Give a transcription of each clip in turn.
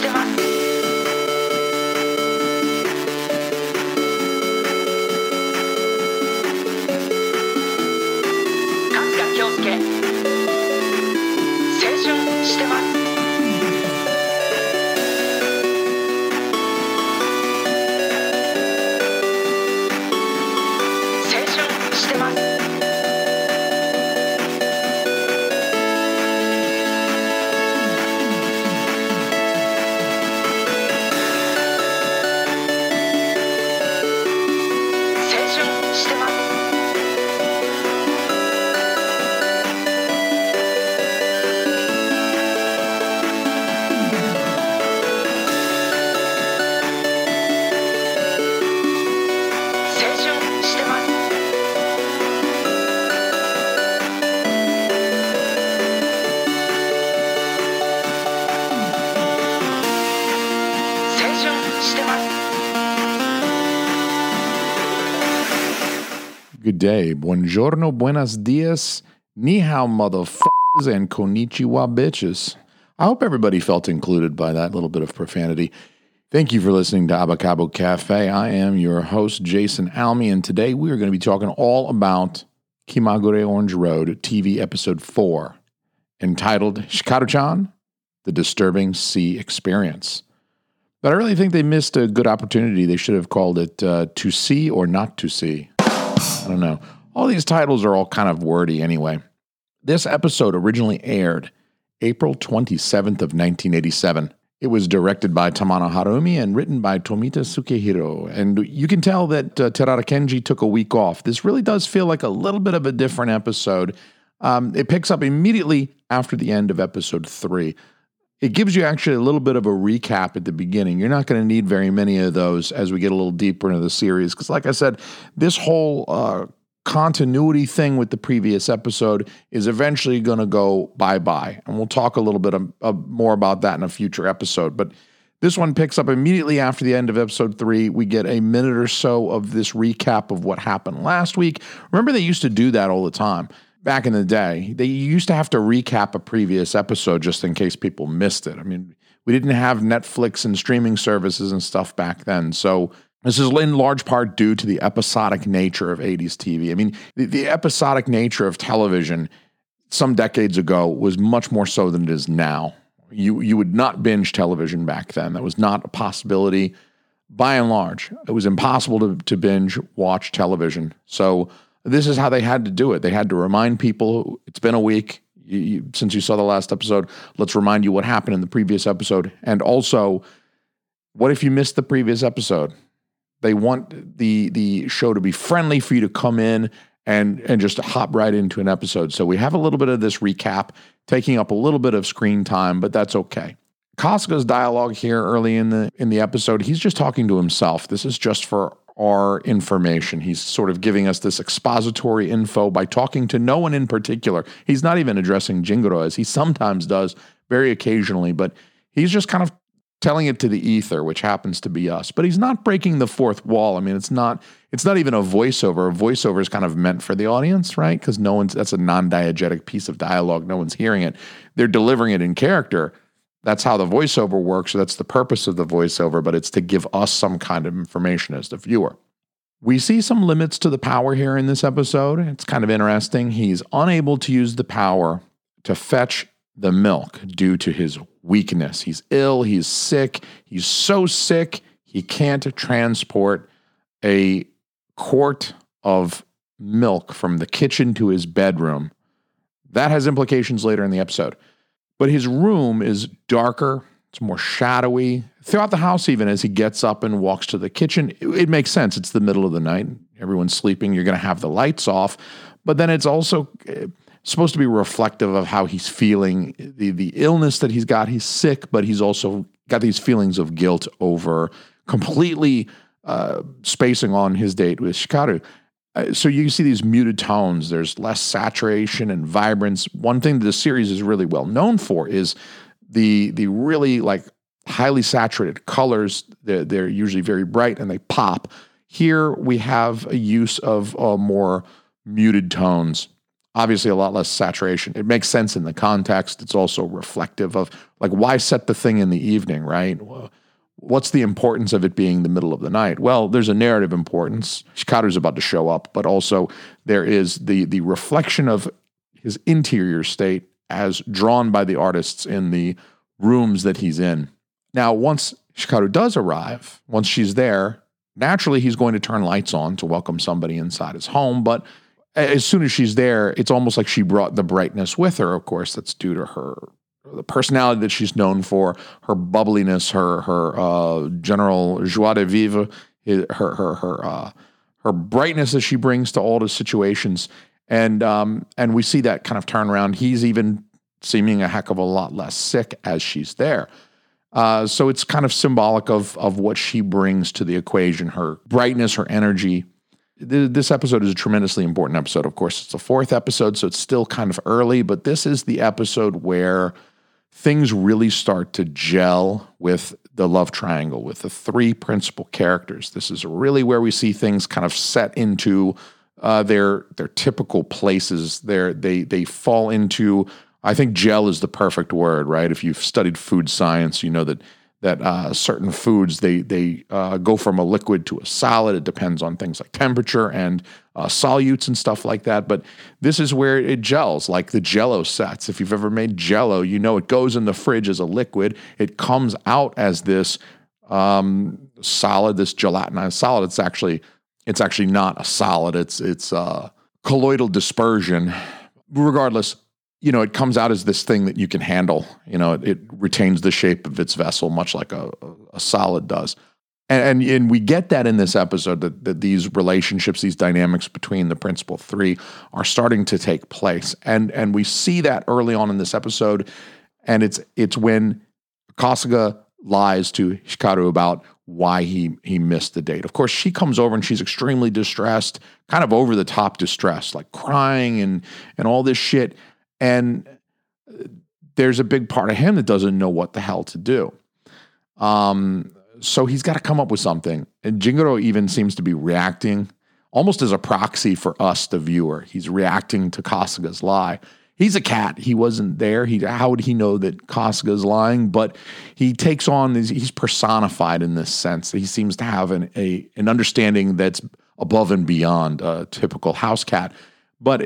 shot. Day, buongiorno, buenos dias, ni hao motherfuckers, and konnichiwa bitches. I hope everybody felt included by that little bit of profanity. Thank you for listening to Abacabo Cafe. I am your host, Jason Almy, and today we are going to be talking all about Kimagure Orange Road TV episode 4, entitled Hikaru-chan, The Disturbing Sea Experience. But I really think they missed a good opportunity. They should have called it uh, To See or Not to See. I don't know. All these titles are all kind of wordy anyway. This episode originally aired April 27th of 1987. It was directed by Tamano Harumi and written by Tomita Sukehiro. And you can tell that uh, Terada Kenji took a week off. This really does feel like a little bit of a different episode. Um, it picks up immediately after the end of episode three. It gives you actually a little bit of a recap at the beginning. You're not going to need very many of those as we get a little deeper into the series. Because, like I said, this whole uh, continuity thing with the previous episode is eventually going to go bye bye. And we'll talk a little bit of, of more about that in a future episode. But this one picks up immediately after the end of episode three. We get a minute or so of this recap of what happened last week. Remember, they used to do that all the time back in the day. They used to have to recap a previous episode just in case people missed it. I mean, we didn't have Netflix and streaming services and stuff back then. So this is in large part due to the episodic nature of 80s TV. I mean, the, the episodic nature of television some decades ago was much more so than it is now. You you would not binge television back then. That was not a possibility. By and large, it was impossible to, to binge watch television. So this is how they had to do it. They had to remind people it's been a week you, you, since you saw the last episode. Let's remind you what happened in the previous episode, and also, what if you missed the previous episode? They want the the show to be friendly for you to come in and and just hop right into an episode. So we have a little bit of this recap, taking up a little bit of screen time, but that's okay. Kasuga's dialogue here early in the in the episode, he's just talking to himself. This is just for our information. He's sort of giving us this expository info by talking to no one in particular. He's not even addressing Jingoro as he sometimes does, very occasionally, but he's just kind of telling it to the ether, which happens to be us. But he's not breaking the fourth wall. I mean, it's not it's not even a voiceover. A voiceover is kind of meant for the audience, right? Because no one's that's a non-diegetic piece of dialogue. No one's hearing it. They're delivering it in character. That's how the voiceover works. That's the purpose of the voiceover, but it's to give us some kind of information as the viewer. We see some limits to the power here in this episode. It's kind of interesting. He's unable to use the power to fetch the milk due to his weakness. He's ill, he's sick, he's so sick, he can't transport a quart of milk from the kitchen to his bedroom. That has implications later in the episode. But his room is darker, it's more shadowy. Throughout the house, even as he gets up and walks to the kitchen, it, it makes sense. It's the middle of the night, everyone's sleeping, you're going to have the lights off. But then it's also, supposed to be reflective of how he's feeling, the the illness that he's got. He's sick, but he's also got these feelings of guilt over completely uh, spacing on his date with Hikaru. Uh, so you can see these muted tones. There's less saturation and vibrance. One thing that the series is really well known for is the the really like highly saturated colors. They're, they're usually very bright and they pop. Here we have a use of uh, more muted tones. Obviously, a lot less saturation. It makes sense in the context. It's also reflective of like why set the thing in the evening, right? What's the importance of it being the middle of the night? Well, there's a narrative importance. Hikaru's about to show up, but also there is the the reflection of his interior state as drawn by the artists in the rooms that he's in. Now, once Hikaru does arrive, once she's there, naturally he's going to turn lights on to welcome somebody inside his home. But as soon as she's there, it's almost like she brought the brightness with her. Of course, that's due to her the personality that she's known for, her bubbliness, her her uh, general joie de vivre, her her her uh, her brightness that she brings to all the situations, and um, and we see that kind of turn around. He's even seeming a heck of a lot less sick as she's there. Uh, so it's kind of symbolic of of what she brings to the equation, her brightness, her energy. This episode is a tremendously important episode. Of course, it's the fourth episode, so it's still kind of early, but this is the episode where things really start to gel with the love triangle, with the three principal characters. This is really where we see things kind of set into uh, their their typical places. There, they they fall into I think gel is the perfect word, right? If you've studied food science, you know that that uh, certain foods they they uh, go from a liquid to a solid. It depends on things like temperature and uh, solutes and stuff like that. But this is where it gels, like the Jello sets. If you've ever made Jello, you know it goes in the fridge as a liquid. It comes out as this um, solid, this gelatinized solid. It's actually it's actually not a solid. It's it's uh, colloidal dispersion. Regardless, you know, it comes out as this thing that you can handle. You know, it, it retains the shape of its vessel, much like a, a solid does. And, and, and we get that in this episode that, that these relationships, these dynamics between the principal three are starting to take place. And and we see that early on in this episode. And it's it's when Kasuga lies to Hikaru about why he he missed the date. Of course, she comes over and she's extremely distressed, kind of over the top distressed, like crying and and all this shit. And there's a big part of him that doesn't know what the hell to do. Um, so he's got to come up with something. And Jingoro even seems to be reacting almost as a proxy for us, the viewer. He's reacting to Kasuga's lie. He's a cat. He wasn't there. He how would he know that Kasuga's lying? But he takes on he's personified in this sense. He seems to have an a an understanding that's above and beyond a typical house cat. But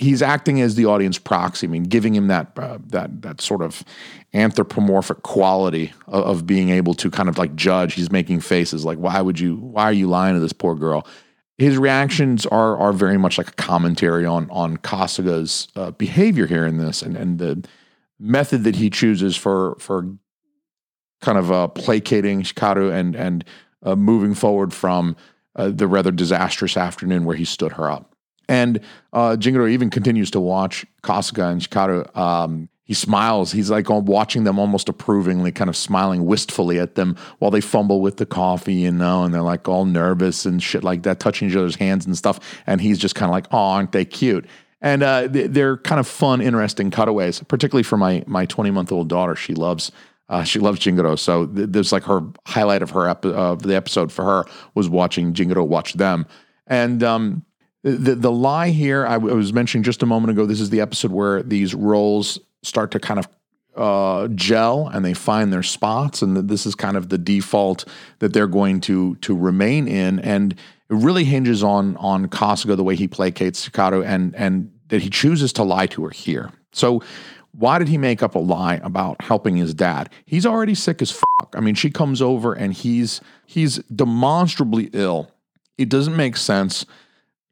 he's acting as the audience proxy. I mean, giving him that uh, that that sort of anthropomorphic quality of, of, being able to kind of like judge. He's making faces like, "Why would you? Why are you lying to this poor girl?" His reactions are are very much like a commentary on on Kasuga's uh, behavior here in this, and and the method that he chooses for for kind of uh, placating Hikaru and and uh, moving forward from uh, the rather disastrous afternoon where he stood her up. And uh, Jingoro even continues to watch Kasuga and Hikaru. Um, he smiles. He's like watching them almost approvingly, kind of smiling wistfully at them while they fumble with the coffee, you know, and they're like all nervous and shit like that, touching each other's hands and stuff. And he's just kind of like, oh, aren't they cute? And uh, they're kind of fun, interesting cutaways, particularly for my my 20 month old daughter. She loves uh, she loves Jingoro. So th- there's like her highlight of her ep- of the episode for her was watching Jingoro watch them. And um, the, the lie here, I, w- I was mentioning just a moment ago, this is the episode where these roles start to kind of uh, gel and they find their spots, and this is kind of the default that they're going to to remain in. And it really hinges on on Kasuga the way he placates Hikaru and and that he chooses to lie to her here. So why did he make up a lie about helping his dad? He's already sick as fuck. I mean, she comes over and he's he's demonstrably ill. It doesn't make sense.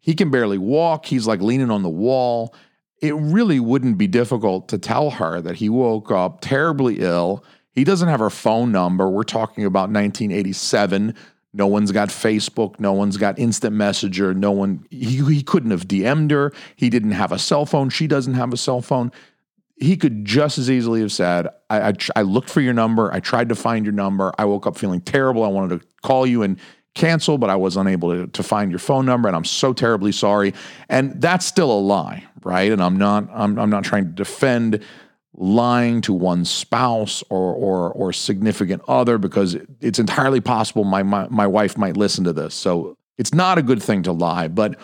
He can barely walk. He's like leaning on the wall. It really wouldn't be difficult to tell her that he woke up terribly ill. He doesn't have her phone number. We're talking about 1987. No one's got Facebook. No one's got instant messenger. No one, he, he couldn't have DM'd her. He didn't have a cell phone. She doesn't have a cell phone. He could just as easily have said, I, I, I looked for your number. I tried to find your number. I woke up feeling terrible. I wanted to call you and cancel, but I was unable to, to find your phone number, and I'm so terribly sorry. And that's still a lie, right? And I'm not I'm, I'm not trying to defend lying to one's spouse or or or significant other because it's entirely possible my, my my wife might listen to this. So it's not a good thing to lie, but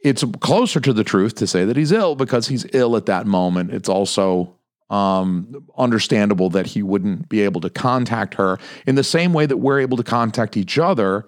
it's closer to the truth to say that he's ill because he's ill at that moment. It's also um, understandable that he wouldn't be able to contact her in the same way that we're able to contact each other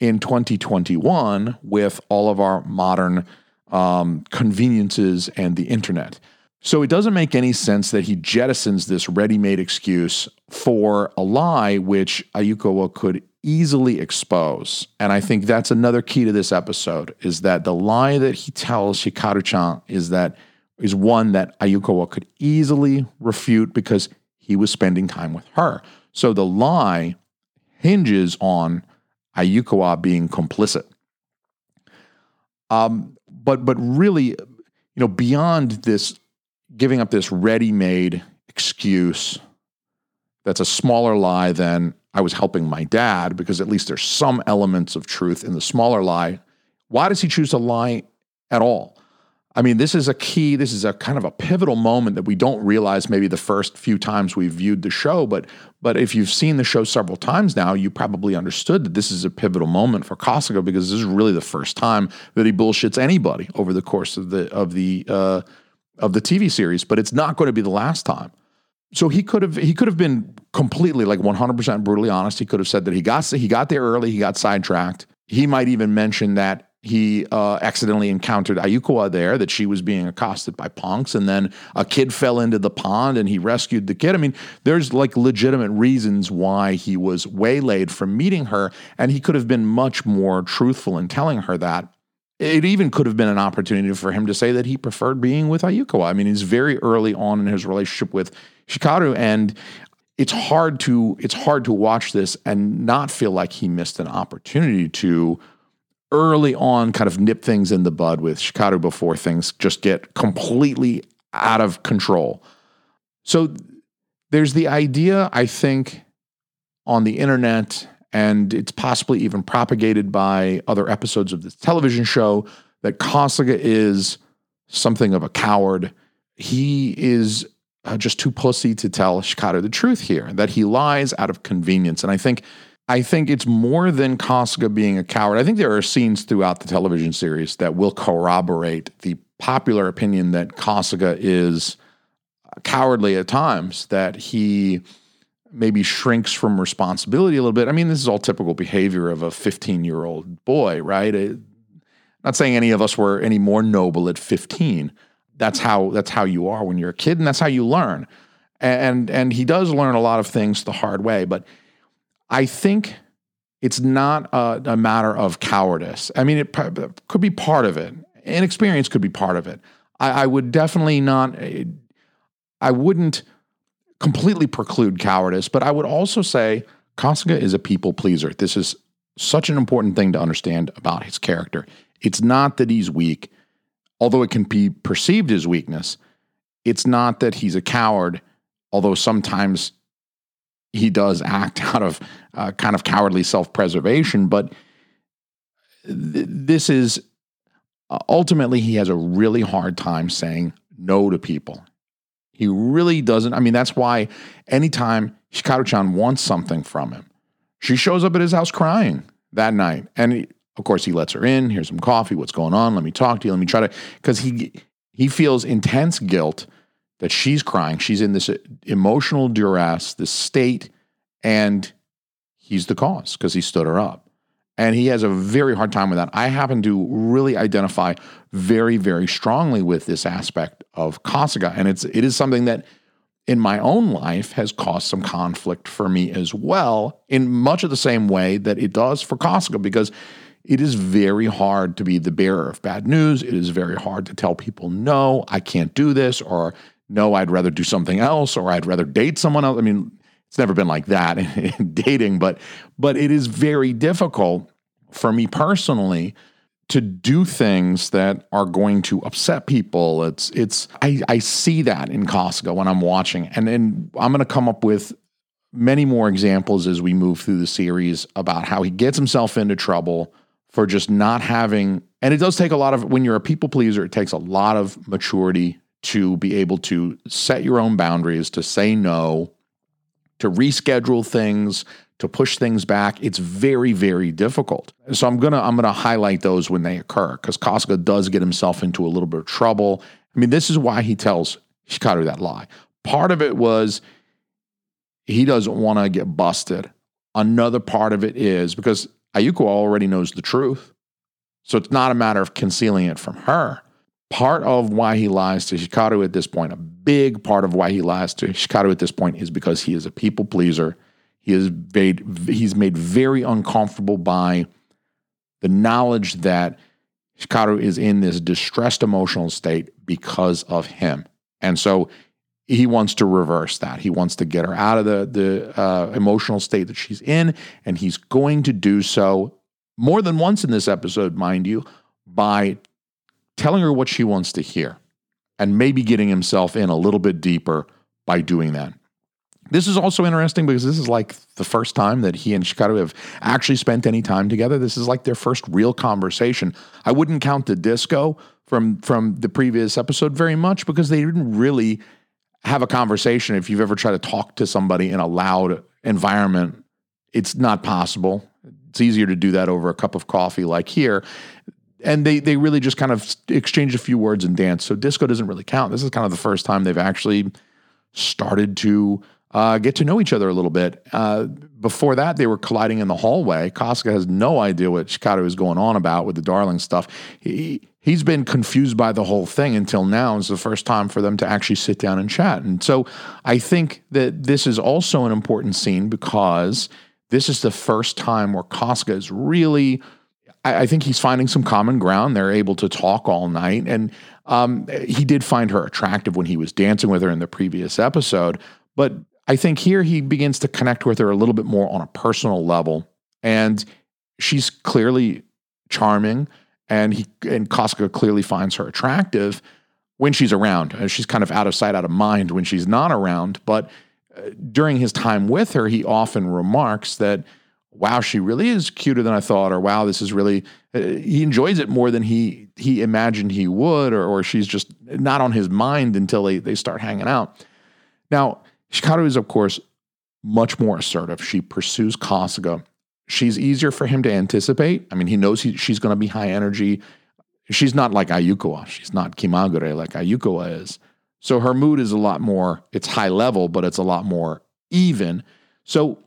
in 2021 with all of our modern um, conveniences and the internet. So it doesn't make any sense that he jettisons this ready made excuse for a lie which Ayukawa could easily expose. And I think that's another key to this episode is that the lie that he tells Hikaru-chan is that is one that Ayukawa could easily refute because he was spending time with her. So the lie hinges on Ayukawa being complicit. Um, but but really, you know, beyond this, giving up this ready-made excuse that's a smaller lie than I was helping my dad, because at least there's some elements of truth in the smaller lie. Why does he choose to lie at all? I mean, this is a key, this is a kind of a pivotal moment that we don't realize maybe the first few times we've viewed the show, but but if you've seen the show several times now, you probably understood that this is a pivotal moment for Kasuga because this is really the first time that he bullshits anybody over the course of the of the uh, of the TV series, but it's not going to be the last time. So he could have he could have been completely like 100% brutally honest. He could have said that he got he got there early, he got sidetracked. He might even mention that he uh, accidentally encountered Ayukawa there, that she was being accosted by punks, and then a kid fell into the pond and he rescued the kid. I mean, there's like legitimate reasons why he was waylaid from meeting her, and he could have been much more truthful in telling her that. It even could have been an opportunity for him to say that he preferred being with Ayukawa. I mean, he's very early on in his relationship with Hikaru, and it's hard to it's hard to watch this and not feel like he missed an opportunity to early on kind of nip things in the bud with Hikaru before things just get completely out of control. So there's the idea, I think, on the internet, and it's possibly even propagated by other episodes of this television show, that Kasuga is something of a coward. He is uh, just too pussy to tell Hikaru the truth here, that he lies out of convenience. And I think I think it's more than Kasuga being a coward. I think there are scenes throughout the television series that will corroborate the popular opinion that Kasuga is cowardly at times, that he maybe shrinks from responsibility a little bit. I mean, this is all typical behavior of a 15 year old boy, right? It, not saying any of us were any more noble at 15. That's how that's how you are when you're a kid, and that's how you learn. And and he does learn a lot of things the hard way, but I think it's not a, a matter of cowardice. I mean, it could be part of it. Inexperience could be part of it. I, I would definitely not, eh, I wouldn't completely preclude cowardice, but I would also say Kasuga is a people pleaser. This is such an important thing to understand about his character. It's not that he's weak, although it can be perceived as weakness. It's not that he's a coward, although sometimes he does act out of uh, kind of cowardly self preservation, but th- this is uh, ultimately he has a really hard time saying no to people. He really doesn't. I mean, that's why anytime Hikaru chan wants something from him, she shows up at his house crying that night. And he, of course, he lets her in. Here's some coffee. What's going on? Let me talk to you. Let me try to, because he, he feels intense guilt that she's crying. She's in this uh, emotional duress, this state, and he's the cause because he stood her up. And he has a very hard time with that. I happen to really identify very, very strongly with this aspect of Kasuga. And it's it is something that in my own life has caused some conflict for me as well, in much of the same way that it does for Kasuga, because it is very hard to be the bearer of bad news. It is very hard to tell people, no, I can't do this, or no, I'd rather do something else, or I'd rather date someone else. I mean, it's never been like that in, in dating, but but it is very difficult for me personally to do things that are going to upset people. It's it's I, I see that in Kasuga when I'm watching. And then I'm gonna come up with many more examples as we move through the series about how he gets himself into trouble for just not having and it does take a lot of when you're a people pleaser, it takes a lot of maturity to be able to set your own boundaries, to say no, to reschedule things, to push things back. It's very, very difficult. So I'm gonna I'm gonna highlight those when they occur because Kasuga does get himself into a little bit of trouble. I mean, this is why he tells Hikaru that lie. Part of it was he doesn't want to get busted. Another part of it is because Ayuko already knows the truth. So it's not a matter of concealing it from her. Part of why he lies to Hikaru at this point, a big part of why he lies to Hikaru at this point is because he is a people pleaser he is made he's made very uncomfortable by the knowledge that Hikaru is in this distressed emotional state because of him. And so he wants to reverse that. He wants to get her out of the, the uh, emotional state that she's in, and he's going to do so more than once in this episode, mind you, by telling her what she wants to hear and maybe getting himself in a little bit deeper by doing that. This is also interesting because this is like the first time that he and Hikaru have actually spent any time together. This is like their first real conversation. I wouldn't count the disco from from the previous episode very much because they didn't really have a conversation. If you've ever tried to talk to somebody in a loud environment, it's not possible. It's easier to do that over a cup of coffee like here. And they they really just kind of exchange a few words and dance. So disco doesn't really count. This is kind of the first time they've actually started to uh, get to know each other a little bit. Uh, before that, they were colliding in the hallway. Kasuga has no idea what Hikaru is going on about with the darling stuff. He he's been confused by the whole thing until now. It's the first time for them to actually sit down and chat. And so I think that this is also an important scene because this is the first time where Kasuga is really. I, I think he's finding some common ground. They're able to talk all night, and um, he did find her attractive when he was dancing with her in the previous episode. But I think here he begins to connect with her a little bit more on a personal level. And she's clearly charming and he and Kasuga clearly finds her attractive when she's around. Uh, she's kind of out of sight, out of mind when she's not around. But uh, during his time with her, he often remarks that, "Wow, she really is cuter than I thought," or "Wow, this is really." Uh, he enjoys it more than he he imagined he would, or or she's just not on his mind until they they start hanging out. Now, Hikaru is, of course, much more assertive. She pursues Kasuga. She's easier for him to anticipate. I mean, he knows he, she's going to be high energy. She's not like Ayukawa. She's not Kimagure like Ayukawa is. So her mood is a lot more, it's high level, but it's a lot more even. So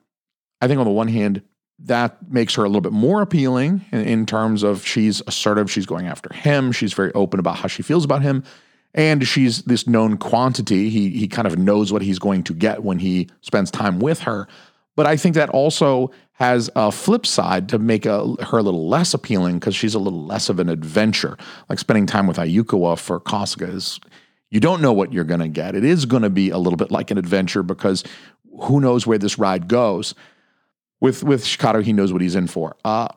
I think on the one hand, that makes her a little bit more appealing in, in terms of she's assertive, she's going after him, she's very open about how she feels about him and she's this known quantity. He he kind of knows what he's going to get when he spends time with her. But I think that also has a flip side to make a, her a little less appealing because she's a little less of an adventure. Like spending time with Ayukawa for Kasuga is you don't know what you're going to get. It is going to be a little bit like an adventure because who knows where this ride goes. With with Hikaru, he knows what he's in for. Uh,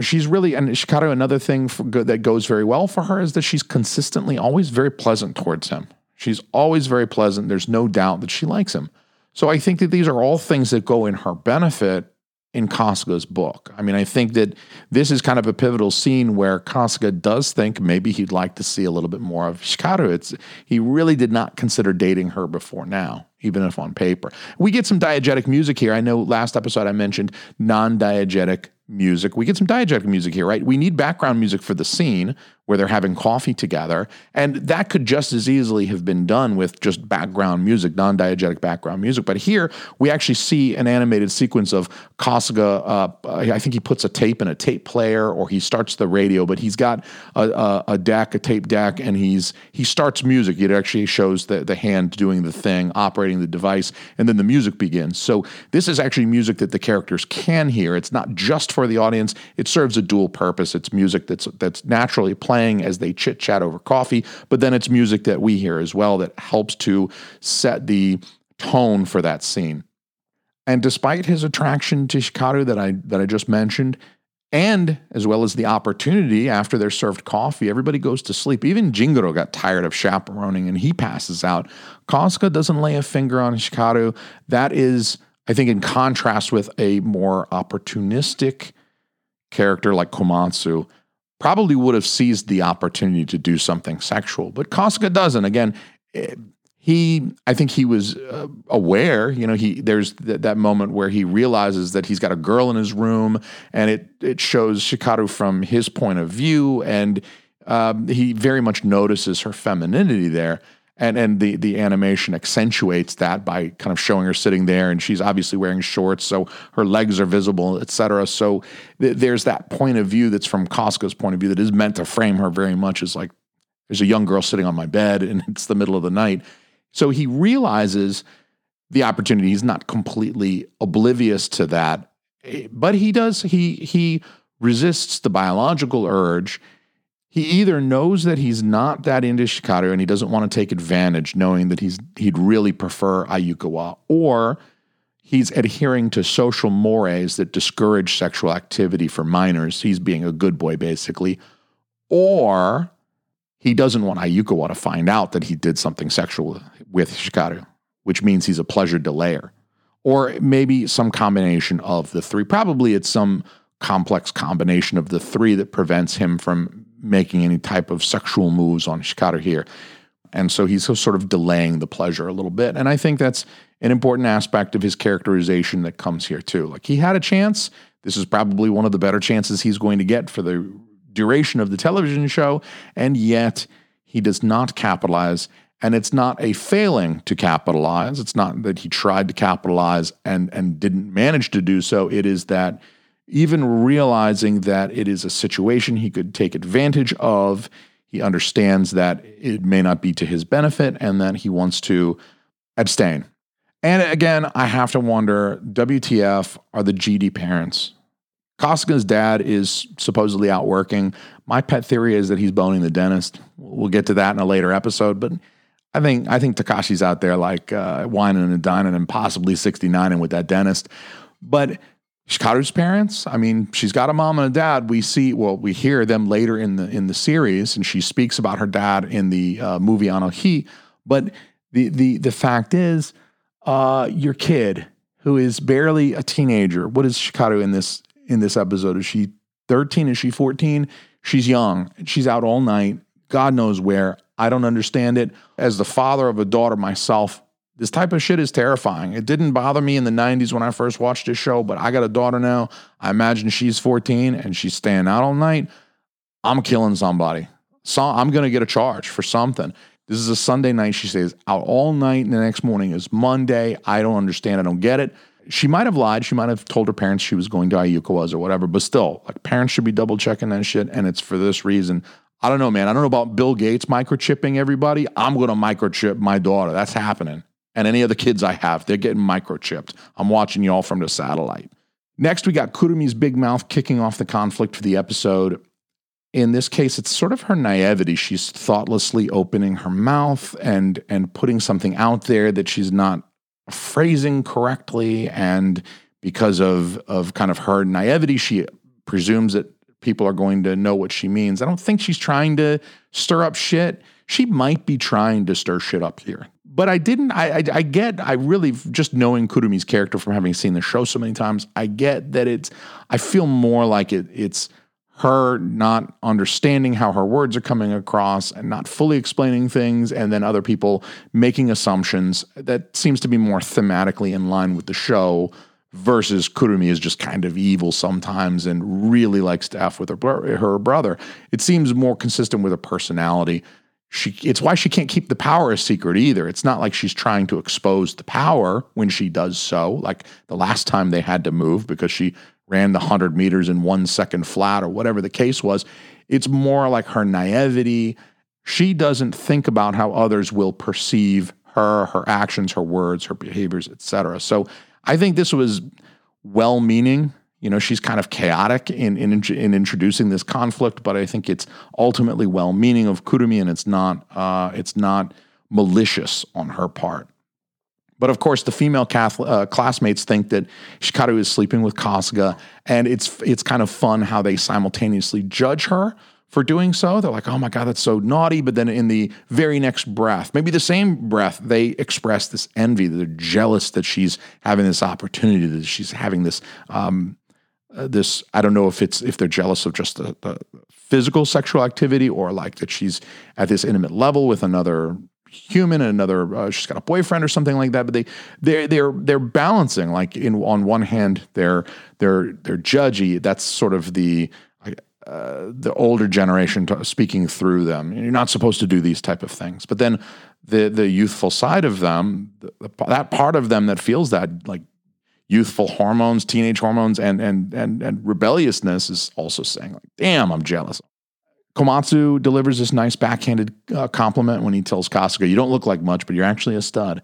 she's really and Hikaru. Another thing that goes very well for her is that she's consistently always very pleasant towards him. She's always very pleasant. There's no doubt that she likes him. So I think that these are all things that go in her benefit in Kasuga's book. I mean, I think that this is kind of a pivotal scene where Kasuga does think maybe he'd like to see a little bit more of Hikaru. It's he really did not consider dating her before now, even if on paper. We get some diegetic music here. I know last episode I mentioned non-diegetic music. We get some diegetic music here, right? We need background music for the scene where they're having coffee together. And that could just as easily have been done with just background music, non diegetic background music. But here we actually see an animated sequence of Kasuga. Uh, I think he puts a tape in a tape player or he starts the radio, but he's got a, a, a deck, a tape deck, and he's he starts music. It actually shows the, the hand doing the thing, operating the device, and then the music begins. So this is actually music that the characters can hear. It's not just for the audience, it serves a dual purpose. It's music that's that's naturally playing playing as they chit chat over coffee, but then it's music that we hear as well that helps to set the tone for that scene. And despite his attraction to Hikaru that I that I just mentioned, and as well as the opportunity after they're served coffee, everybody goes to sleep. Even Jingoro got tired of chaperoning and he passes out. Kasuga doesn't lay a finger on Hikaru. That is, I think, in contrast with a more opportunistic character like Komatsu, probably would have seized the opportunity to do something sexual. But Kasuga doesn't. Again, eh, he i think he was uh, aware you know he there's th- that moment where he realizes that he's got a girl in his room and it it shows Hikaru from his point of view and um, he very much notices her femininity there and and the the animation accentuates that by kind of showing her sitting there and she's obviously wearing shorts so her legs are visible etc so th- there's that point of view that's from Kasuga's point of view that is meant to frame her very much as like there's a young girl sitting on my bed and it's the middle of the night so he realizes the opportunity. He's not completely oblivious to that, eh, but he does. He he resists the biological urge. He either knows that he's not that into Hikaru and he doesn't want to take advantage, knowing that he's he'd really prefer Ayukawa, or he's adhering to social mores that discourage sexual activity for minors. He's being a good boy, basically, or he doesn't want Ayukawa to find out that he did something sexual with Hikaru, which means he's a pleasure delayer. Or maybe some combination of the three. Probably it's some complex combination of the three that prevents him from making any type of sexual moves on Hikaru here. And so he's sort of delaying the pleasure a little bit. And I think that's an important aspect of his characterization that comes here too. Like he had a chance. This is probably one of the better chances he's going to get for the duration of the television show, and yet he does not capitalize. And it's not a failing to capitalize. It's not that he tried to capitalize and, and didn't manage to do so. It is that even realizing that it is a situation he could take advantage of, he understands that it may not be to his benefit and that he wants to abstain. And again, I have to wonder WTF are the GD parents Kasuga's dad is supposedly out working. My pet theory is that he's boning the dentist. We'll get to that in a later episode, but I think I think Takashi's out there like uh, wining and dining and possibly 69 and with that dentist. But Hikaru's parents, I mean, she's got a mom and a dad. We see, well, we hear them later in the in the series, and she speaks about her dad in the uh, movie Anohi. But the the the fact is, uh, your kid who is barely a teenager. What is Hikaru in this in this episode. Is she 13? Is she 14? She's young. She's out all night. God knows where. I don't understand it. As the father of a daughter myself, this type of shit is terrifying. It didn't bother me in the 90s when I first watched this show, but I got a daughter now. I imagine she's 14 and she's staying out all night. I'm killing somebody. So I'm going to get a charge for something. This is a Sunday night. She stays out all night, and the next morning is Monday. I don't understand. I don't get it she might have lied. She might have told her parents she was going to Ayukawa's or whatever, but still, like parents should be double checking that shit. And it's for this reason. I don't know, man. I don't know about Bill Gates microchipping everybody. I'm going to microchip my daughter. That's happening. And any of the kids I have, they're getting microchipped. I'm watching y'all from the satellite. Next, we got Kurumi's big mouth kicking off the conflict for the episode. In this case, it's sort of her naivety. She's thoughtlessly opening her mouth and and putting something out there that she's not phrasing correctly and because of of kind of her naivety she presumes that people are going to know what she means i don't think she's trying to stir up shit she might be trying to stir shit up here but i didn't i i, I get i really just knowing kurumi's character from having seen the show so many times i get that it's i feel more like it it's her not understanding how her words are coming across and not fully explaining things, and then other people making assumptions that seems to be more thematically in line with the show versus Kurumi is just kind of evil sometimes and really likes to F with her, her brother. It seems more consistent with her personality. She, it's why she can't keep the power a secret either. It's not like she's trying to expose the power when she does so, like the last time they had to move because she ran the 100 meters in one second flat or whatever the case was. It's more like her naivety. She doesn't think about how others will perceive her, her actions, her words, her behaviors, etc. So I think this was well meaning. You know, she's kind of chaotic in, in, in introducing this conflict, but I think it's ultimately well meaning of Kurumi and it's not uh, it's not malicious on her part. But of course, the female Catholic, uh, classmates think that Hikaru is sleeping with Kasuga, and it's it's kind of fun how they simultaneously judge her for doing so. They're like, "Oh my god, that's so naughty!" But then in the very next breath, maybe the same breath, they express this envy. They're jealous that she's having this opportunity, that she's having this. Um, uh, this I don't know if it's if they're jealous of just the, the physical sexual activity or like that she's at this intimate level with another human and another uh, she's got a boyfriend or something like that but they they're they're they're balancing like in on one hand they're they're they're judgy. That's sort of the uh, the older generation t- speaking through them. You're not supposed to do these type of things. But then the the youthful side of them the, the, that part of them that feels that like youthful hormones teenage hormones and and and and rebelliousness is also saying like damn i'm jealous Komatsu delivers this nice backhanded uh, compliment when he tells Kasuga, You don't look like much, but you're actually a stud.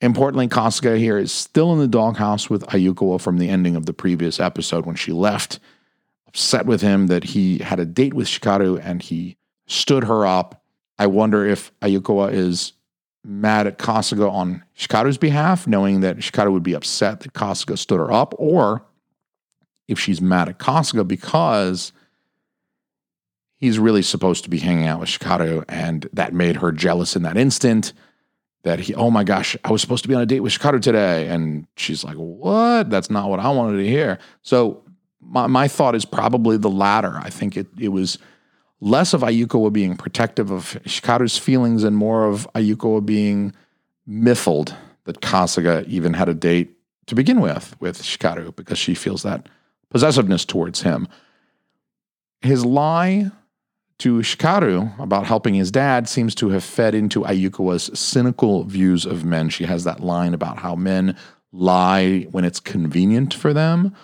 Importantly, Kasuga here is still in the doghouse with Ayukawa from the ending of the previous episode when she left, upset with him that he had a date with Hikaru and he stood her up. I wonder if Ayukawa is mad at Kasuga on Hikaru's behalf, knowing that Hikaru would be upset that Kasuga stood her up, or if she's mad at Kasuga because he's really supposed to be hanging out with Hikaru, and that made her jealous in that instant. That he, oh my gosh, I was supposed to be on a date with Hikaru today, and she's like, "What? That's not what I wanted to hear." So my my thought is probably the latter. I think it it was less of Ayukawa being protective of Hikaru's feelings and more of Ayukawa being miffled that Kasuga even had a date to begin with with Hikaru because she feels that possessiveness towards him. His lie to Hikaru about helping his dad seems to have fed into Ayukawa's cynical views of men. She has that line about how men lie when it's convenient for them.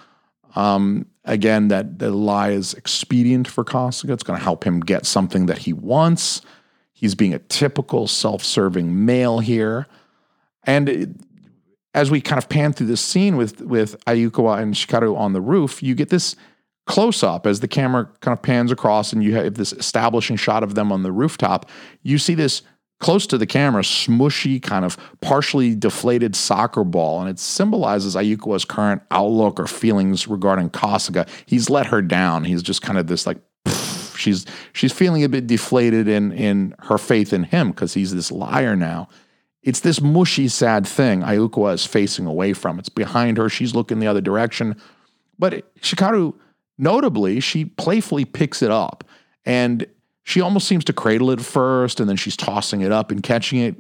Um, again, that the lie is expedient for Kasuga. It's going to help him get something that he wants. He's being a typical self-serving male here. And it, as we kind of pan through this scene with with Ayukawa and Hikaru on the roof, you get this close up as the camera kind of pans across and you have this establishing shot of them on the rooftop, you see this close to the camera, smushy, kind of partially deflated soccer ball. And it symbolizes Ayukawa's current outlook or feelings regarding Kasuga. He's let her down. He's just kind of this like, she's she's feeling a bit deflated in in her faith in him because he's this liar now. It's this mushy, sad thing Ayukawa is facing away from. It's behind her. She's looking the other direction. But Hikaru Notably, she playfully picks it up and she almost seems to cradle it first and then she's tossing it up and catching it,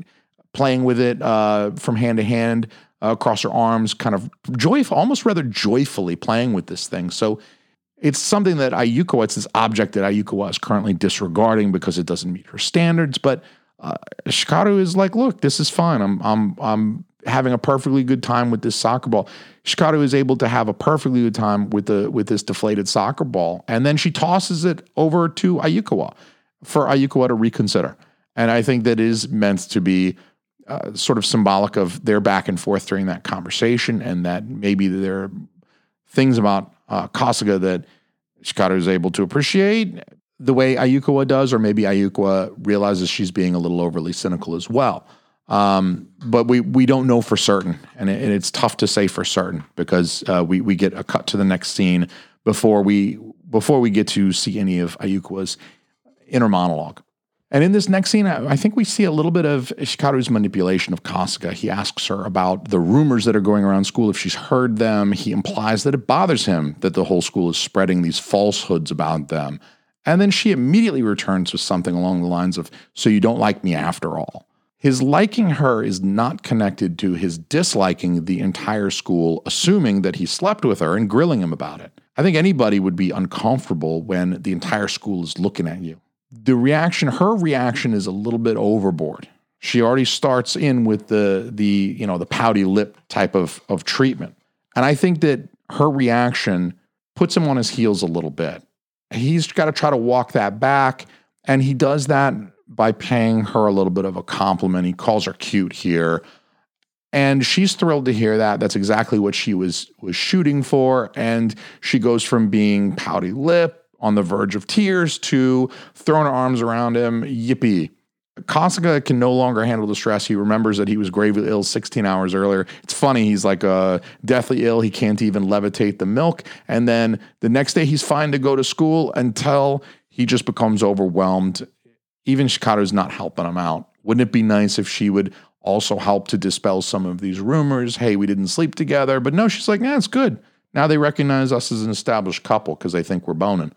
playing with it uh, from hand to hand uh, across her arms, kind of joyful, almost rather joyfully playing with this thing. So it's something that Ayukawa, it's this object that Ayukawa is currently disregarding because it doesn't meet her standards. But uh, Hikaru is like, look, this is fine. I'm, I'm, I'm having a perfectly good time with this soccer ball. Hikaru is able to have a perfectly good time with the with this deflated soccer ball, and then she tosses it over to Ayukawa for Ayukawa to reconsider. And I think that is meant to be uh, sort of symbolic of their back and forth during that conversation, and that maybe there are things about uh, Kasuga that Hikaru is able to appreciate the way Ayukawa does, or maybe Ayukawa realizes she's being a little overly cynical as well. Um, but we we don't know for certain, and, it, and, it's tough to say for certain because uh, we we get a cut to the next scene before we before we get to see any of Ayukawa's inner monologue. And in this next scene, I, think we see a little bit of Hikaru's manipulation of Kasuga. He asks her about the rumors that are going around school, if she's heard them. He implies that it bothers him that the whole school is spreading these falsehoods about them. And then she immediately returns with something along the lines of, So you don't like me after all. His liking her is not connected to his disliking the entire school, assuming that he slept with her and grilling him about it. I think anybody would be uncomfortable when the entire school is looking at you. The reaction, her reaction is a little bit overboard. She already starts in with the the, you know, the pouty lip type of of treatment. And I think that her reaction puts him on his heels a little bit. He's got to try to walk that back and he does that by paying her a little bit of a compliment. He calls her cute here. And she's thrilled to hear that. That's exactly what she was was shooting for. And she goes from being pouty lip on the verge of tears to throwing her arms around him. Yippee. Kasuga can no longer handle the stress. He remembers that he was gravely ill 16 hours earlier. It's funny. He's like uh, deathly ill. He can't even levitate the milk. And then the next day, he's fine to go to school until he just becomes overwhelmed. Even Hikaru's not helping him out. Wouldn't it be nice if she would also help to dispel some of these rumors? Hey, we didn't sleep together. But no, she's like, yeah, it's good. Now they recognize us as an established couple because they think we're boning.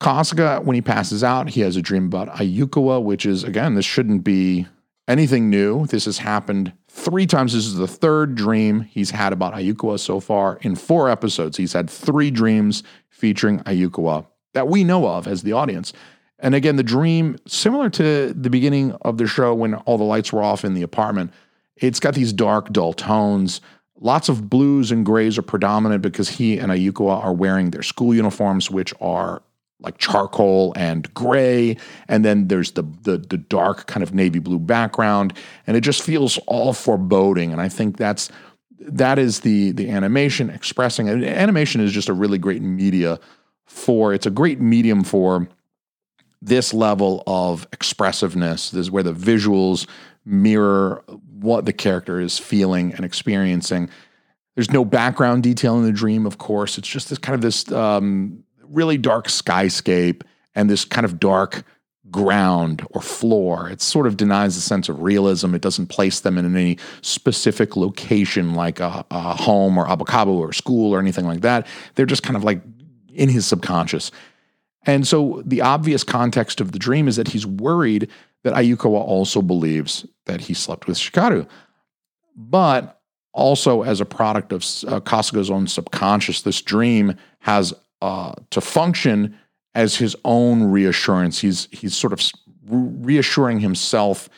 Kasuga, when he passes out, he has a dream about Ayukawa, which is, again, this shouldn't be anything new. This has happened three times. This is the third dream he's had about Ayukawa so far. In four episodes, he's had three dreams featuring Ayukawa that we know of as the audience. And again, the dream, similar to the beginning of the show when all the lights were off in the apartment, it's got these dark, dull tones. Lots of blues and grays are predominant because he and Ayukawa are wearing their school uniforms, which are like charcoal and gray, and then there's the, the the dark kind of navy blue background, and it just feels all foreboding. And I think that's that is the the animation expressing. Animation is just a really great media for. It's a great medium for this level of expressiveness. This is where the visuals mirror what the character is feeling and experiencing. There's no background detail in the dream, of course. It's just this kind of this um, really dark skyscape and this kind of dark ground or floor. It sort of denies the sense of realism. It doesn't place them in any specific location like a, a home or Abakabu or school or anything like that. They're just kind of like in his subconscious. And so the obvious context of the dream is that he's worried that Ayukawa also believes that he slept with Hikaru. But also, as a product of uh, Kasuga's own subconscious, this dream has uh, to function as his own reassurance. He's he's sort of reassuring himself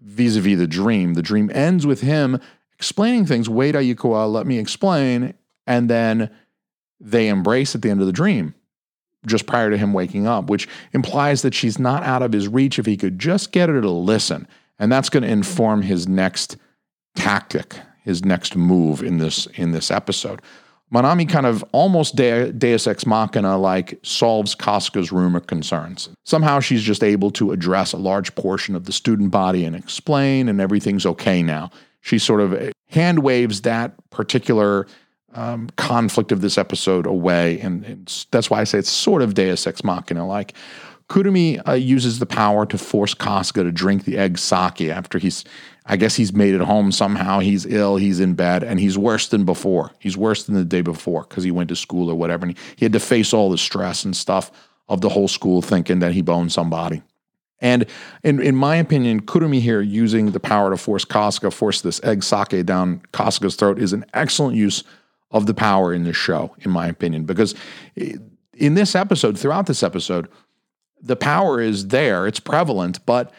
vis-a-vis the dream. The dream ends with him explaining things. Wait, Ayukawa, let me explain, and then they embrace at the end of the dream, just prior to him waking up, which implies that she's not out of his reach if he could just get her to listen, and that's going to inform his next tactic, his next move in this in this episode. Manami kind of almost Deus Ex Machina like solves Kasuga's rumor concerns. Somehow she's just able to address a large portion of the student body and explain, and everything's okay now. She sort of hand waves that particular um, conflict of this episode away, and, and, that's why I say it's sort of Deus Ex Machina like. Kurumi uh, uses the power to force Kasuga to drink the egg sake after he's I guess he's made it home somehow. He's ill, he's in bed, and he's worse than before. He's worse than the day before because he went to school or whatever. And he, had to face all the stress and stuff of the whole school thinking that he boned somebody. And in, in my opinion, Kurumi here using the power to force Kasuga, force this egg sake down Kasuga's throat is an excellent use of the power in this show, in my opinion, because in this episode, throughout this episode, the power is there, it's prevalent, but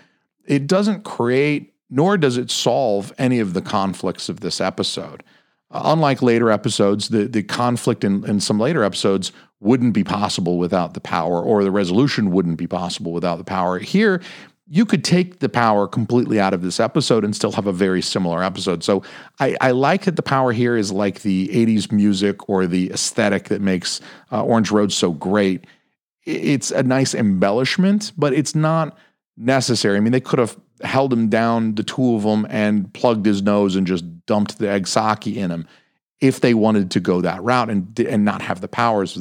it doesn't create nor does it solve any of the conflicts of this episode. Uh, unlike later episodes, the, the conflict in, in some later episodes wouldn't be possible without the power, or the resolution wouldn't be possible without the power. Here, you could take the power completely out of this episode and still have a very similar episode. So I, I like that the power here is like the 80s music or the aesthetic that makes uh, Orange Road so great. It's a nice embellishment, but it's not necessary. I mean, they could have held him down, the two of them, and plugged his nose and just dumped the egg sake in him if they wanted to go that route and and not have the powers.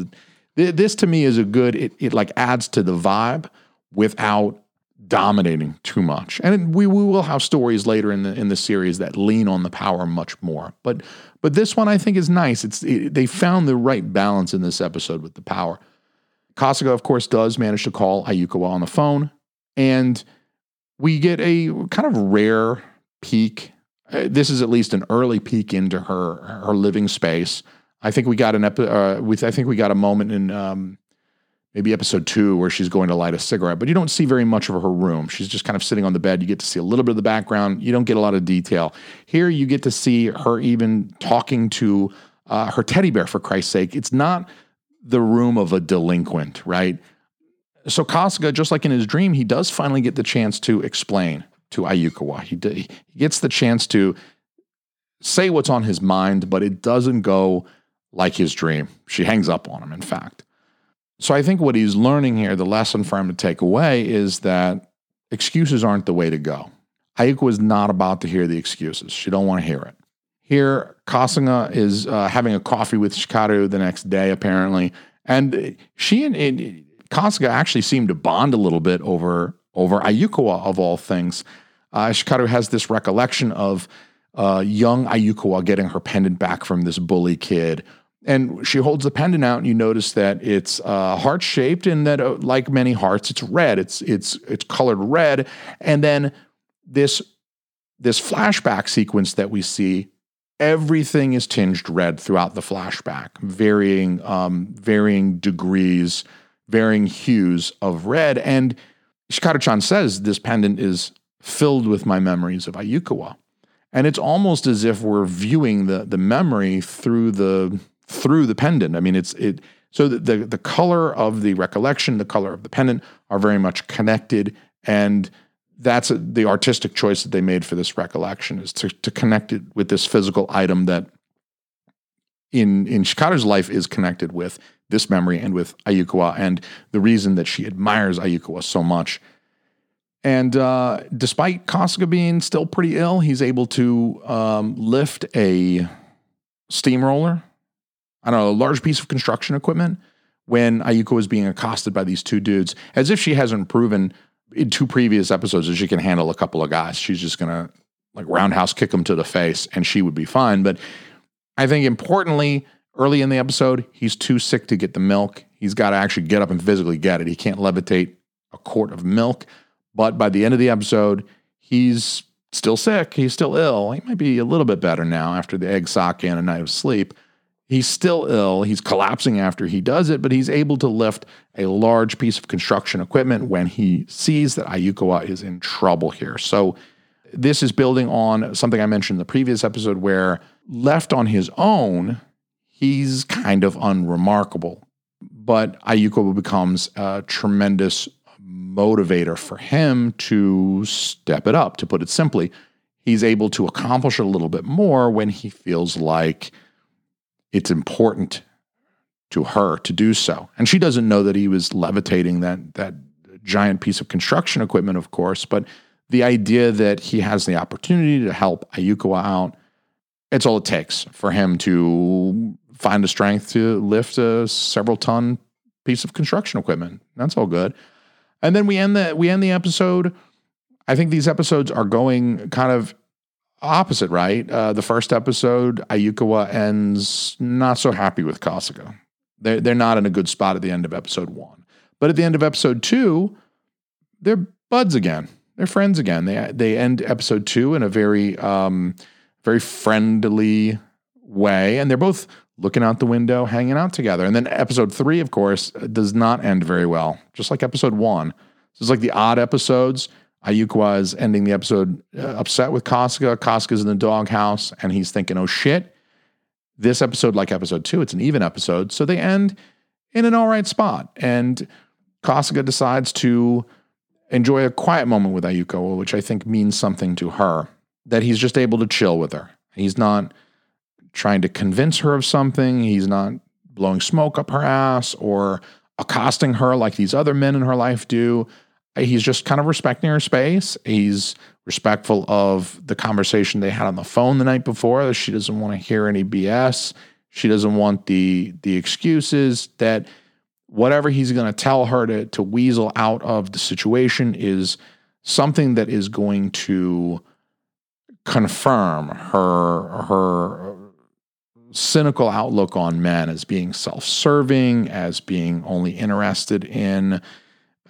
This to me is a good. It, it like adds to the vibe without dominating too much. And we, we will have stories later in the in the series that lean on the power much more. But but this one I think is nice. It's it, they found the right balance in this episode with the power. Kasuga, of course, does manage to call Ayukawa on the phone, and we get a kind of rare peek. Uh, this is at least an early peek into her her living space. I think we got an epi- uh, with I think we got a moment in um, maybe episode two where she's going to light a cigarette, but you don't see very much of her room. She's just kind of sitting on the bed. You get to see a little bit of the background. You don't get a lot of detail. Here, you get to see her even talking to uh, her teddy bear. For Christ's sake, it's not the room of a delinquent, right? So Kasuga, just like in his dream, he does finally get the chance to explain to Ayukawa. He, d- he gets the chance to say what's on his mind, but it doesn't go like his dream. She hangs up on him, in fact. So I think what he's learning here, the lesson for him to take away is that excuses aren't the way to go. Ayuko is not about to hear the excuses. She don't want to hear it. Here, Kasuga is uh, having a coffee with Hikaru the next day, apparently, and she and, and Kasuga actually seemed to bond a little bit over over Ayukawa of all things. Uh, Hikaru has this recollection of uh, young Ayukawa getting her pendant back from this bully kid. And she holds the pendant out, and you notice that it's uh, heart shaped, and that, uh, like many hearts, it's red. It's it's it's colored red. And then this this flashback sequence that we see, everything is tinged red throughout the flashback, varying um, varying degrees, varying hues of red. And Hikaru-chan says this pendant is filled with my memories of Ayukawa. And it's almost as if we're viewing the the memory through the through the pendant. I mean, it's it so the, the the color of the recollection, the color of the pendant are very much connected, and that's a, the artistic choice that they made for this recollection is to to connect it with this physical item that in in Hikaru's life is connected with this memory and with Ayukawa, and the reason that she admires Ayukawa so much and uh, despite Kasuga being still pretty ill, he's able to um, lift a steamroller, I don't know, a large piece of construction equipment when Ayuko is being accosted by these two dudes, as if she hasn't proven in two previous episodes that she can handle a couple of guys. She's just going to like roundhouse kick them to the face and she would be fine. But I think importantly, early in the episode, he's too sick to get the milk. He's got to actually get up and physically get it. He can't levitate a quart of milk. But by the end of the episode, he's still sick. He's still ill. He might be a little bit better now after the egg sake and a night of sleep. He's still ill. He's collapsing after he does it, but he's able to lift a large piece of construction equipment when he sees that Ayukawa is in trouble here. So, this is building on something I mentioned in the previous episode where, left on his own, he's kind of unremarkable. But Ayukawa becomes a tremendous motivator for him to step it up, to put it simply. He's able to accomplish a little bit more when he feels like it's important to her to do so. And she doesn't know that he was levitating that that giant piece of construction equipment, of course, but the idea that he has the opportunity to help Ayukawa out, it's all it takes for him to find the strength to lift a several ton piece of construction equipment. That's all good. And then we end the we end the episode. I think these episodes are going kind of opposite, right? Uh, the first episode, Ayukawa ends not so happy with Kasuga. They're, they're not in a good spot at the end of episode one. But at the end of episode two, they're buds again. They're friends again. They they end episode two in a very um, very friendly way, and they're both looking out the window, hanging out together. And then episode three, of course, does not end very well, just like episode one. So it's like the odd episodes. Ayukawa is ending the episode uh, upset with Kasuga. Kasuga's in the doghouse, and he's thinking, oh shit. This episode, like episode two, it's an even episode. So they end in an all right spot. And Kasuga decides to enjoy a quiet moment with Ayuko, which I think means something to her, that he's just able to chill with her. He's not trying to convince her of something. He's not blowing smoke up her ass or accosting her like these other men in her life do. Uh, he's just kind of respecting her space. He's respectful of the conversation they had on the phone the night before. She doesn't want to hear any BS. She doesn't want the the excuses that whatever he's going to tell her to to weasel out of the situation is something that is going to confirm her her cynical outlook on men as being self serving, as being only interested in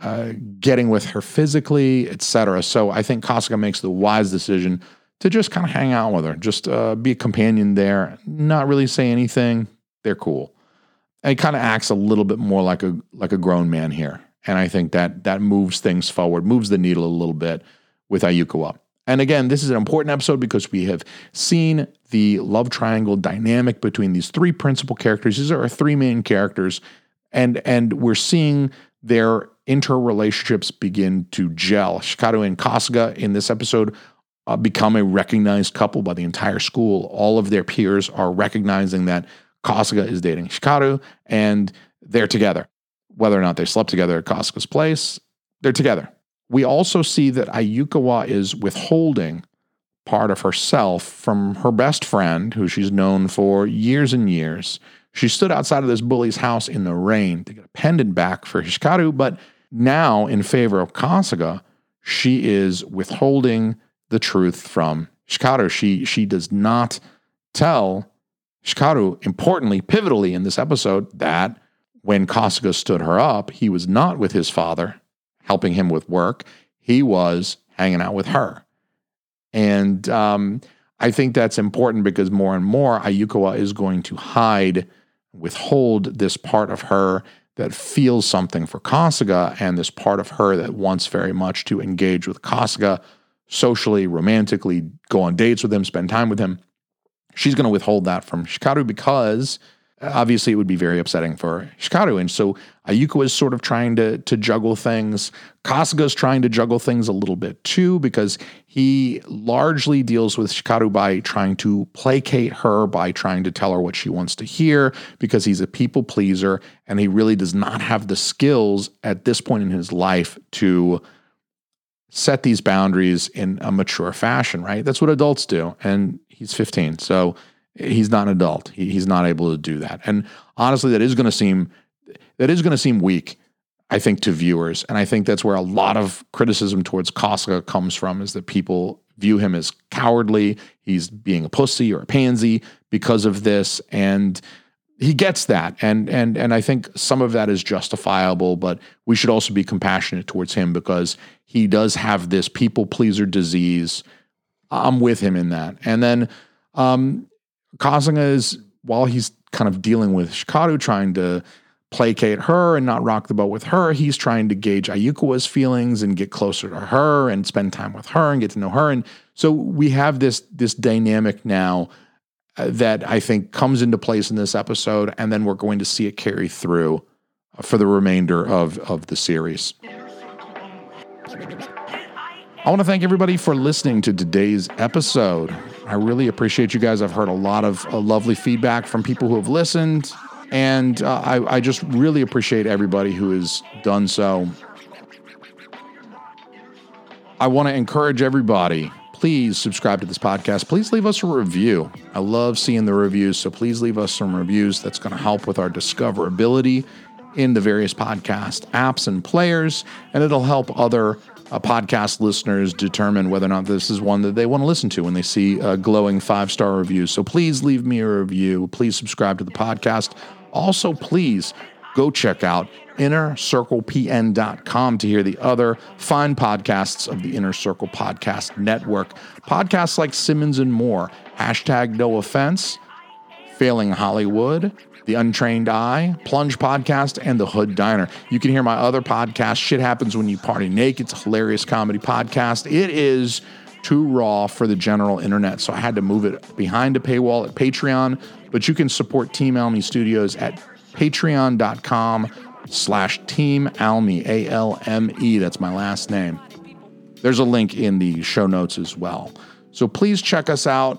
uh, getting with her physically, etc. So I think Kasuga makes the wise decision to just kind of hang out with her, just uh, be a companion there, not really say anything. They're cool. And he kind of acts a little bit more like a like a grown man here, and I think that that moves things forward, moves the needle a little bit with Ayukawa. And again, this is an important episode because we have seen the love triangle dynamic between these three principal characters. These are our three main characters, and and we're seeing their interrelationships begin to gel. Hikaru and Kasuga in this episode uh, become a recognized couple by the entire school. All of their peers are recognizing that Kasuga is dating Hikaru, and they're together. Whether or not they slept together at Kasuga's place, they're together we also see that Ayukawa is withholding part of herself from her best friend, who she's known for years and years. She stood outside of this bully's house in the rain to get a pendant back for Hikaru, but now, in favor of Kasuga, she is withholding the truth from Hikaru. She, she does not tell Hikaru, importantly, pivotally in this episode, that when Kasuga stood her up, he was not with his father, helping him with work. He was hanging out with her. And um, I think that's important because more and more Ayukawa is going to hide, withhold this part of her that feels something for Kasuga and this part of her that wants very much to engage with Kasuga socially, romantically, go on dates with him, spend time with him. She's going to withhold that from Hikaru because obviously it would be very upsetting for Hikaru. And so Ayuko is sort of trying to, to juggle things. Kasuga's trying to juggle things a little bit too, because he largely deals with Hikaru by trying to placate her, by trying to tell her what she wants to hear, because he's a people pleaser and he really does not have the skills at this point in his life to set these boundaries in a mature fashion, right? That's what adults do. And he's 15. So he's not an adult. He, he's not able to do that. And honestly, that is going to seem that is going to seem weak, I think, to viewers. And I think that's where a lot of criticism towards Kasuga comes from is that people view him as cowardly. He's being a pussy or a pansy because of this. And he gets that. And and and I think some of that is justifiable, but we should also be compassionate towards him because he does have this people pleaser disease. I'm with him in that. And then um, Kasuga is while he's kind of dealing with Hikaru, trying to placate her and not rock the boat with her, he's trying to gauge Ayukawa's feelings and get closer to her and spend time with her and get to know her. And so we have this this dynamic now uh, that I think comes into place in this episode, and then we're going to see it carry through for the remainder of of the series. I want to thank everybody for listening to today's episode. I really appreciate you guys. I've heard a lot of uh, lovely feedback from people who have listened, and uh, I, I just really appreciate everybody who has done so. I want to encourage everybody. Please subscribe to this podcast. Please leave us a review. I love seeing the reviews, so please leave us some reviews. That's going to help with our discoverability in the various podcast apps and players, and it'll help other uh, podcast listeners determine whether or not this is one that they want to listen to when they see a glowing five star review. So please leave me a review. Please subscribe to the podcast. Also, please go check out innercirclepn.com to hear the other fine podcasts of the Inner Circle Podcast Network. Podcasts like Simmons and More, hashtag no offense, Failing Hollywood, the Untrained Eye, Plunge Podcast, and The Hood Diner. You can hear my other podcast, Shit Happens When You Party Naked. It's a hilarious comedy podcast. It is too raw for the general internet, so I had to move it behind a paywall at Patreon. But you can support Team Alme Studios at patreon.com slash Team Alme, A-L-M-E. That's my last name. There's a link in the show notes as well. So please check us out.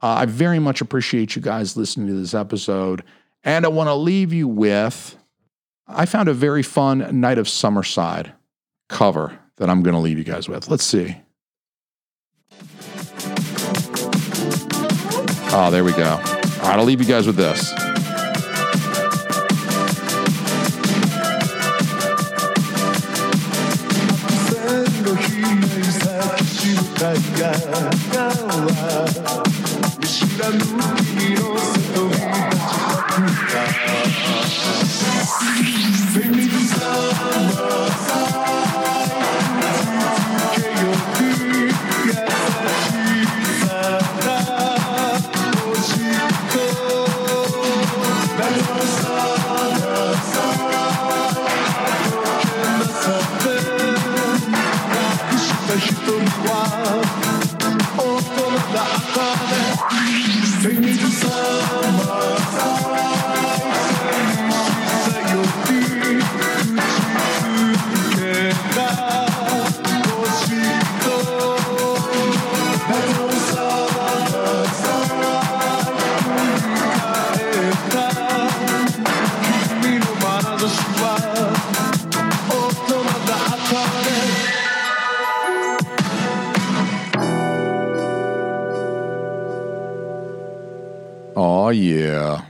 Uh, I very much appreciate you guys listening to this episode. And I want to leave you with I found a very fun Night of Summerside cover that I'm going to leave you guys with. Let's see. Oh, there we go. All right, I'll leave you guys with this. Oh, yeah.